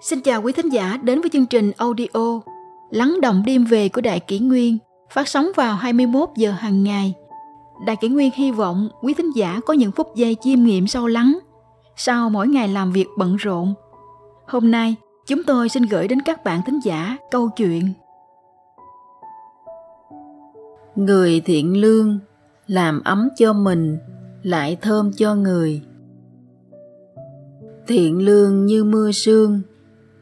Xin chào quý thính giả đến với chương trình audio Lắng động đêm về của Đại Kỷ Nguyên phát sóng vào 21 giờ hàng ngày. Đại Kỷ Nguyên hy vọng quý thính giả có những phút giây chiêm nghiệm sâu lắng sau mỗi ngày làm việc bận rộn. Hôm nay, chúng tôi xin gửi đến các bạn thính giả câu chuyện Người thiện lương làm ấm cho mình lại thơm cho người thiện lương như mưa sương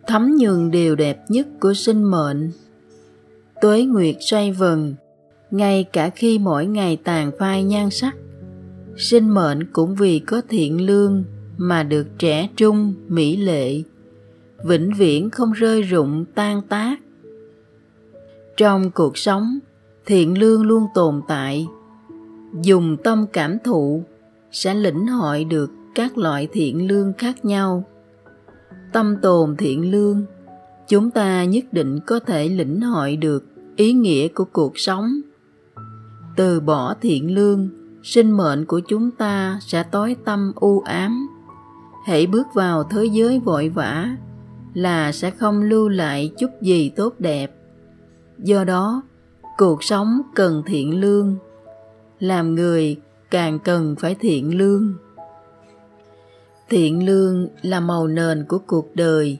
thấm nhường điều đẹp nhất của sinh mệnh. Tuế nguyệt xoay vần, ngay cả khi mỗi ngày tàn phai nhan sắc, sinh mệnh cũng vì có thiện lương mà được trẻ trung, mỹ lệ, vĩnh viễn không rơi rụng, tan tác. Trong cuộc sống, thiện lương luôn tồn tại. Dùng tâm cảm thụ sẽ lĩnh hội được các loại thiện lương khác nhau tâm tồn thiện lương, chúng ta nhất định có thể lĩnh hội được ý nghĩa của cuộc sống. Từ bỏ thiện lương, sinh mệnh của chúng ta sẽ tối tâm u ám. Hãy bước vào thế giới vội vã là sẽ không lưu lại chút gì tốt đẹp. Do đó, cuộc sống cần thiện lương. Làm người càng cần phải thiện lương thiện lương là màu nền của cuộc đời.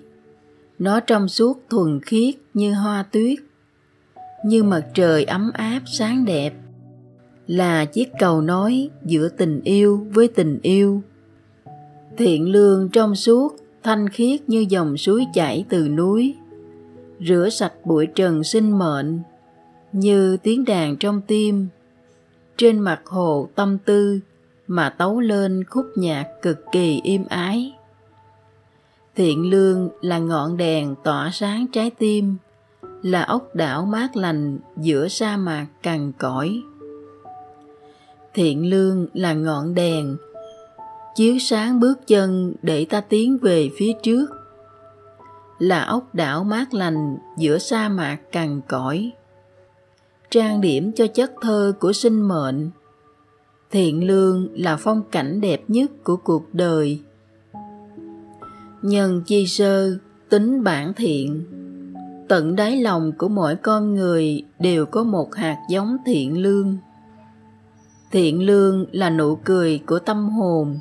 Nó trong suốt thuần khiết như hoa tuyết, như mặt trời ấm áp sáng đẹp, là chiếc cầu nối giữa tình yêu với tình yêu. Thiện lương trong suốt thanh khiết như dòng suối chảy từ núi, rửa sạch bụi trần sinh mệnh như tiếng đàn trong tim, trên mặt hồ tâm tư mà tấu lên khúc nhạc cực kỳ im ái. Thiện lương là ngọn đèn tỏa sáng trái tim, là ốc đảo mát lành giữa sa mạc cằn cõi. Thiện lương là ngọn đèn, chiếu sáng bước chân để ta tiến về phía trước, là ốc đảo mát lành giữa sa mạc cằn cõi trang điểm cho chất thơ của sinh mệnh thiện lương là phong cảnh đẹp nhất của cuộc đời. Nhân chi sơ, tính bản thiện. Tận đáy lòng của mỗi con người đều có một hạt giống thiện lương. Thiện lương là nụ cười của tâm hồn,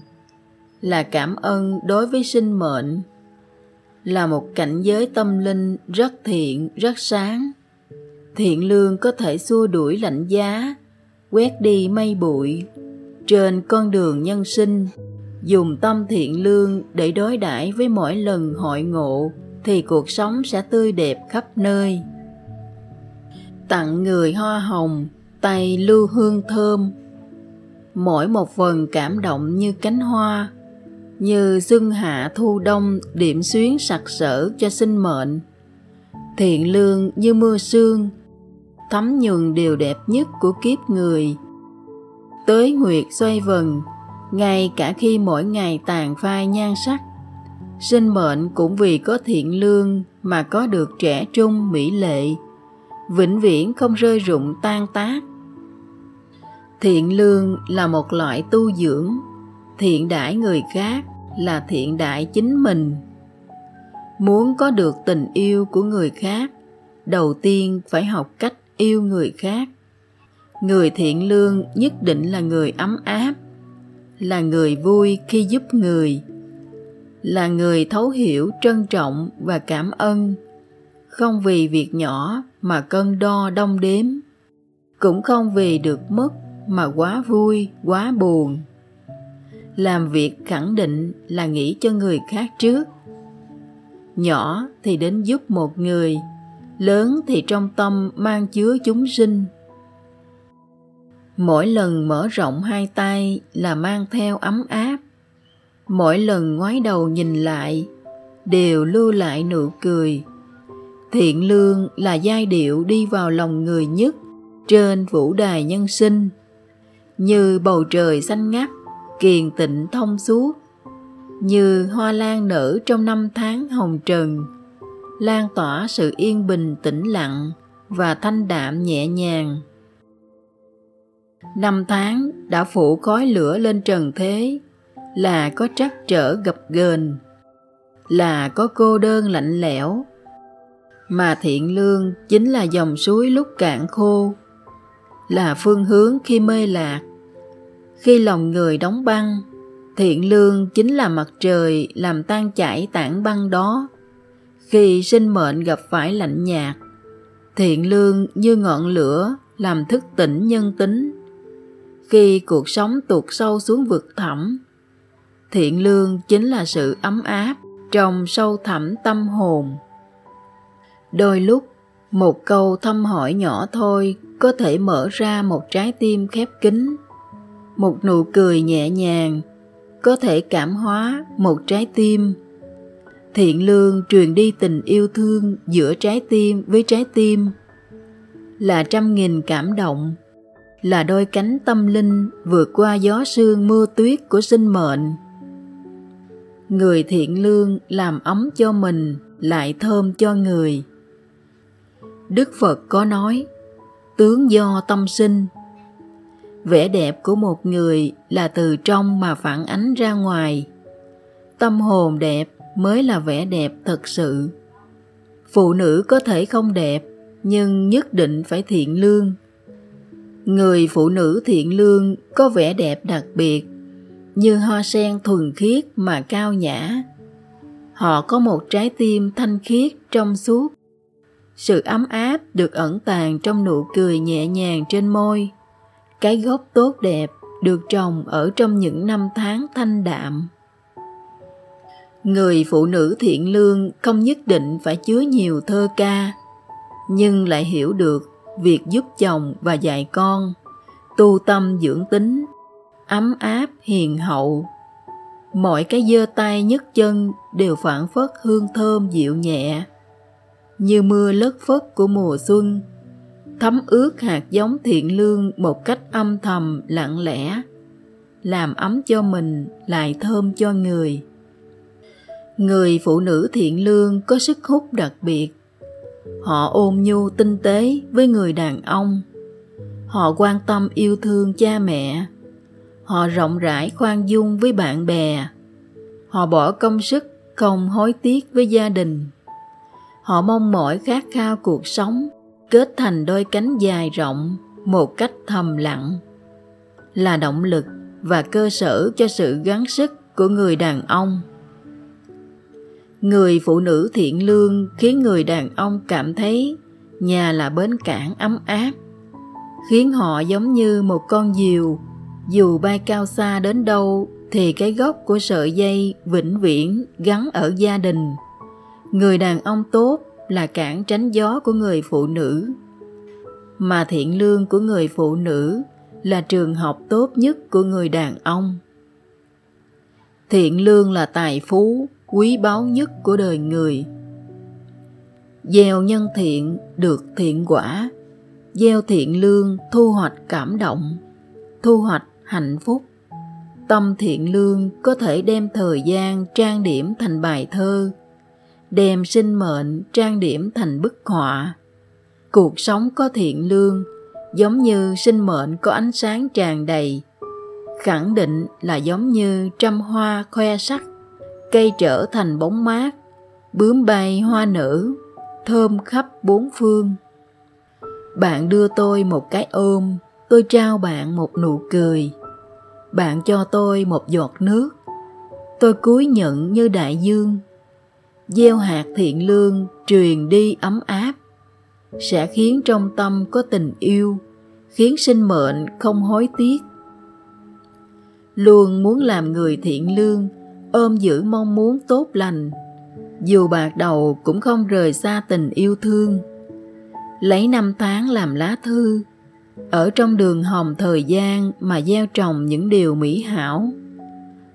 là cảm ơn đối với sinh mệnh, là một cảnh giới tâm linh rất thiện, rất sáng. Thiện lương có thể xua đuổi lạnh giá quét đi mây bụi. Trên con đường nhân sinh, dùng tâm thiện lương để đối đãi với mỗi lần hội ngộ, thì cuộc sống sẽ tươi đẹp khắp nơi. Tặng người hoa hồng, tay lưu hương thơm. Mỗi một phần cảm động như cánh hoa, như xuân hạ thu đông điểm xuyến sặc sỡ cho sinh mệnh. Thiện lương như mưa sương thấm nhuần điều đẹp nhất của kiếp người. Tới nguyệt xoay vần, ngay cả khi mỗi ngày tàn phai nhan sắc, sinh mệnh cũng vì có thiện lương mà có được trẻ trung mỹ lệ, vĩnh viễn không rơi rụng tan tác. Thiện lương là một loại tu dưỡng, thiện đãi người khác là thiện đãi chính mình. Muốn có được tình yêu của người khác, đầu tiên phải học cách yêu người khác. Người thiện lương nhất định là người ấm áp, là người vui khi giúp người, là người thấu hiểu trân trọng và cảm ơn. Không vì việc nhỏ mà cân đo đong đếm, cũng không vì được mất mà quá vui, quá buồn. Làm việc khẳng định là nghĩ cho người khác trước. Nhỏ thì đến giúp một người lớn thì trong tâm mang chứa chúng sinh. Mỗi lần mở rộng hai tay là mang theo ấm áp. Mỗi lần ngoái đầu nhìn lại đều lưu lại nụ cười. Thiện lương là giai điệu đi vào lòng người nhất trên vũ đài nhân sinh. Như bầu trời xanh ngắt, kiền tịnh thông suốt. Như hoa lan nở trong năm tháng hồng trần lan tỏa sự yên bình, tĩnh lặng và thanh đạm nhẹ nhàng. Năm tháng đã phủ khói lửa lên trần thế, là có trắc trở gập ghềnh, là có cô đơn lạnh lẽo. Mà thiện lương chính là dòng suối lúc cạn khô, là phương hướng khi mê lạc. Khi lòng người đóng băng, thiện lương chính là mặt trời làm tan chảy tảng băng đó khi sinh mệnh gặp phải lạnh nhạt. Thiện lương như ngọn lửa làm thức tỉnh nhân tính. Khi cuộc sống tuột sâu xuống vực thẳm, thiện lương chính là sự ấm áp trong sâu thẳm tâm hồn. Đôi lúc, một câu thăm hỏi nhỏ thôi có thể mở ra một trái tim khép kín. Một nụ cười nhẹ nhàng có thể cảm hóa một trái tim thiện lương truyền đi tình yêu thương giữa trái tim với trái tim. Là trăm nghìn cảm động, là đôi cánh tâm linh vượt qua gió sương mưa tuyết của sinh mệnh. Người thiện lương làm ấm cho mình, lại thơm cho người. Đức phật có nói, tướng do tâm sinh. Vẻ đẹp của một người là từ trong mà phản ánh ra ngoài. Tâm hồn đẹp mới là vẻ đẹp thật sự. Phụ nữ có thể không đẹp, nhưng nhất định phải thiện lương. Người phụ nữ thiện lương có vẻ đẹp đặc biệt, như hoa sen thuần khiết mà cao nhã. Họ có một trái tim thanh khiết trong suốt. Sự ấm áp được ẩn tàng trong nụ cười nhẹ nhàng trên môi. Cái gốc tốt đẹp được trồng ở trong những năm tháng thanh đạm người phụ nữ thiện lương không nhất định phải chứa nhiều thơ ca, nhưng lại hiểu được việc giúp chồng và dạy con, tu tâm dưỡng tính, ấm áp hiền hậu. Mọi cái giơ tay nhấc chân đều phản phất hương thơm dịu nhẹ, như mưa lất phất của mùa xuân, thấm ướt hạt giống thiện lương một cách âm thầm, lặng lẽ, làm ấm cho mình, lại thơm cho người người phụ nữ thiện lương có sức hút đặc biệt. Họ ôm nhu tinh tế với người đàn ông. Họ quan tâm yêu thương cha mẹ. Họ rộng rãi khoan dung với bạn bè. Họ bỏ công sức không hối tiếc với gia đình. Họ mong mỏi khát khao cuộc sống, kết thành đôi cánh dài rộng một cách thầm lặng. Là động lực và cơ sở cho sự gắng sức của người đàn ông người phụ nữ thiện lương khiến người đàn ông cảm thấy nhà là bến cảng ấm áp, khiến họ giống như một con diều. Dù bay cao xa đến đâu thì cái gốc của sợi dây vĩnh viễn gắn ở gia đình. Người đàn ông tốt là cản tránh gió của người phụ nữ, mà thiện lương của người phụ nữ là trường học tốt nhất của người đàn ông. Thiện lương là tài phú quý báu nhất của đời người. Gieo nhân thiện được thiện quả, gieo thiện lương thu hoạch cảm động, thu hoạch hạnh phúc. Tâm thiện lương có thể đem thời gian trang điểm thành bài thơ, đem sinh mệnh trang điểm thành bức họa. Cuộc sống có thiện lương, giống như sinh mệnh có ánh sáng tràn đầy, khẳng định là giống như trăm hoa khoe sắc cây trở thành bóng mát, bướm bay hoa nở, thơm khắp bốn phương. Bạn đưa tôi một cái ôm, tôi trao bạn một nụ cười. Bạn cho tôi một giọt nước, tôi cúi nhận như đại dương. Gieo hạt thiện lương, truyền đi ấm áp. Sẽ khiến trong tâm có tình yêu, khiến sinh mệnh không hối tiếc. Luôn muốn làm người thiện lương ôm giữ mong muốn tốt lành. Dù bạc đầu cũng không rời xa tình yêu thương. Lấy năm tháng làm lá thư, ở trong đường hồng thời gian mà gieo trồng những điều mỹ hảo.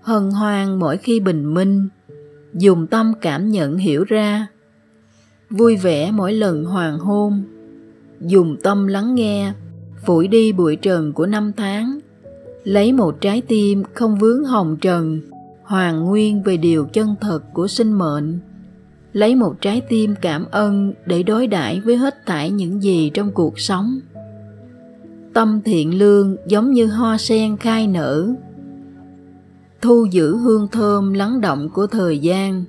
Hân hoan mỗi khi bình minh, dùng tâm cảm nhận hiểu ra. Vui vẻ mỗi lần hoàng hôn, dùng tâm lắng nghe, phủi đi bụi trần của năm tháng. Lấy một trái tim không vướng hồng trần hoàn nguyên về điều chân thật của sinh mệnh. Lấy một trái tim cảm ơn để đối đãi với hết thảy những gì trong cuộc sống. Tâm thiện lương giống như hoa sen khai nở. Thu giữ hương thơm lắng động của thời gian.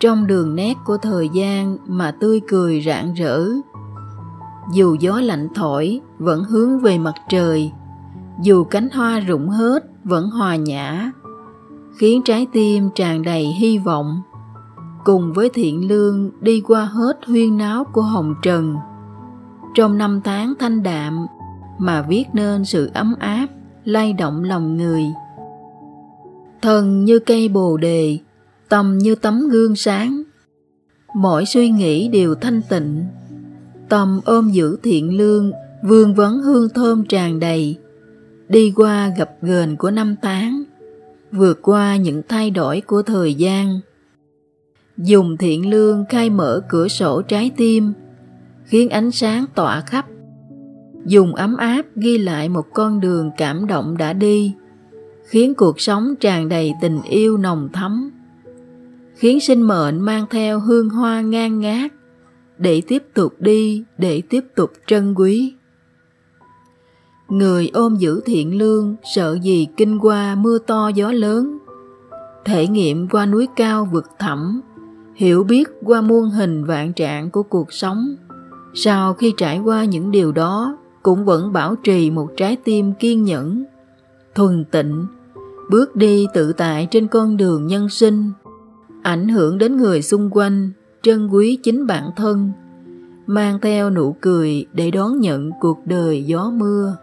Trong đường nét của thời gian mà tươi cười rạng rỡ. Dù gió lạnh thổi, vẫn hướng về mặt trời. Dù cánh hoa rụng hết, vẫn hòa nhã khiến trái tim tràn đầy hy vọng. Cùng với thiện lương đi qua hết huyên náo của hồng trần, trong năm tháng thanh đạm mà viết nên sự ấm áp, lay động lòng người. Thân như cây bồ đề, tâm như tấm gương sáng. Mỗi suy nghĩ đều thanh tịnh. Tâm ôm giữ thiện lương, vương vấn hương thơm tràn đầy. Đi qua gặp ghềnh của năm tháng vượt qua những thay đổi của thời gian. Dùng thiện lương khai mở cửa sổ trái tim, khiến ánh sáng tỏa khắp. Dùng ấm áp ghi lại một con đường cảm động đã đi, khiến cuộc sống tràn đầy tình yêu nồng thắm. Khiến sinh mệnh mang theo hương hoa ngang ngát để tiếp tục đi, để tiếp tục trân quý người ôm giữ thiện lương, sợ gì kinh qua mưa to gió lớn. Thể nghiệm qua núi cao vực thẳm, hiểu biết qua muôn hình vạn trạng của cuộc sống. Sau khi trải qua những điều đó, cũng vẫn bảo trì một trái tim kiên nhẫn, thuần tịnh, bước đi tự tại trên con đường nhân sinh, ảnh hưởng đến người xung quanh, trân quý chính bản thân, mang theo nụ cười để đón nhận cuộc đời gió mưa.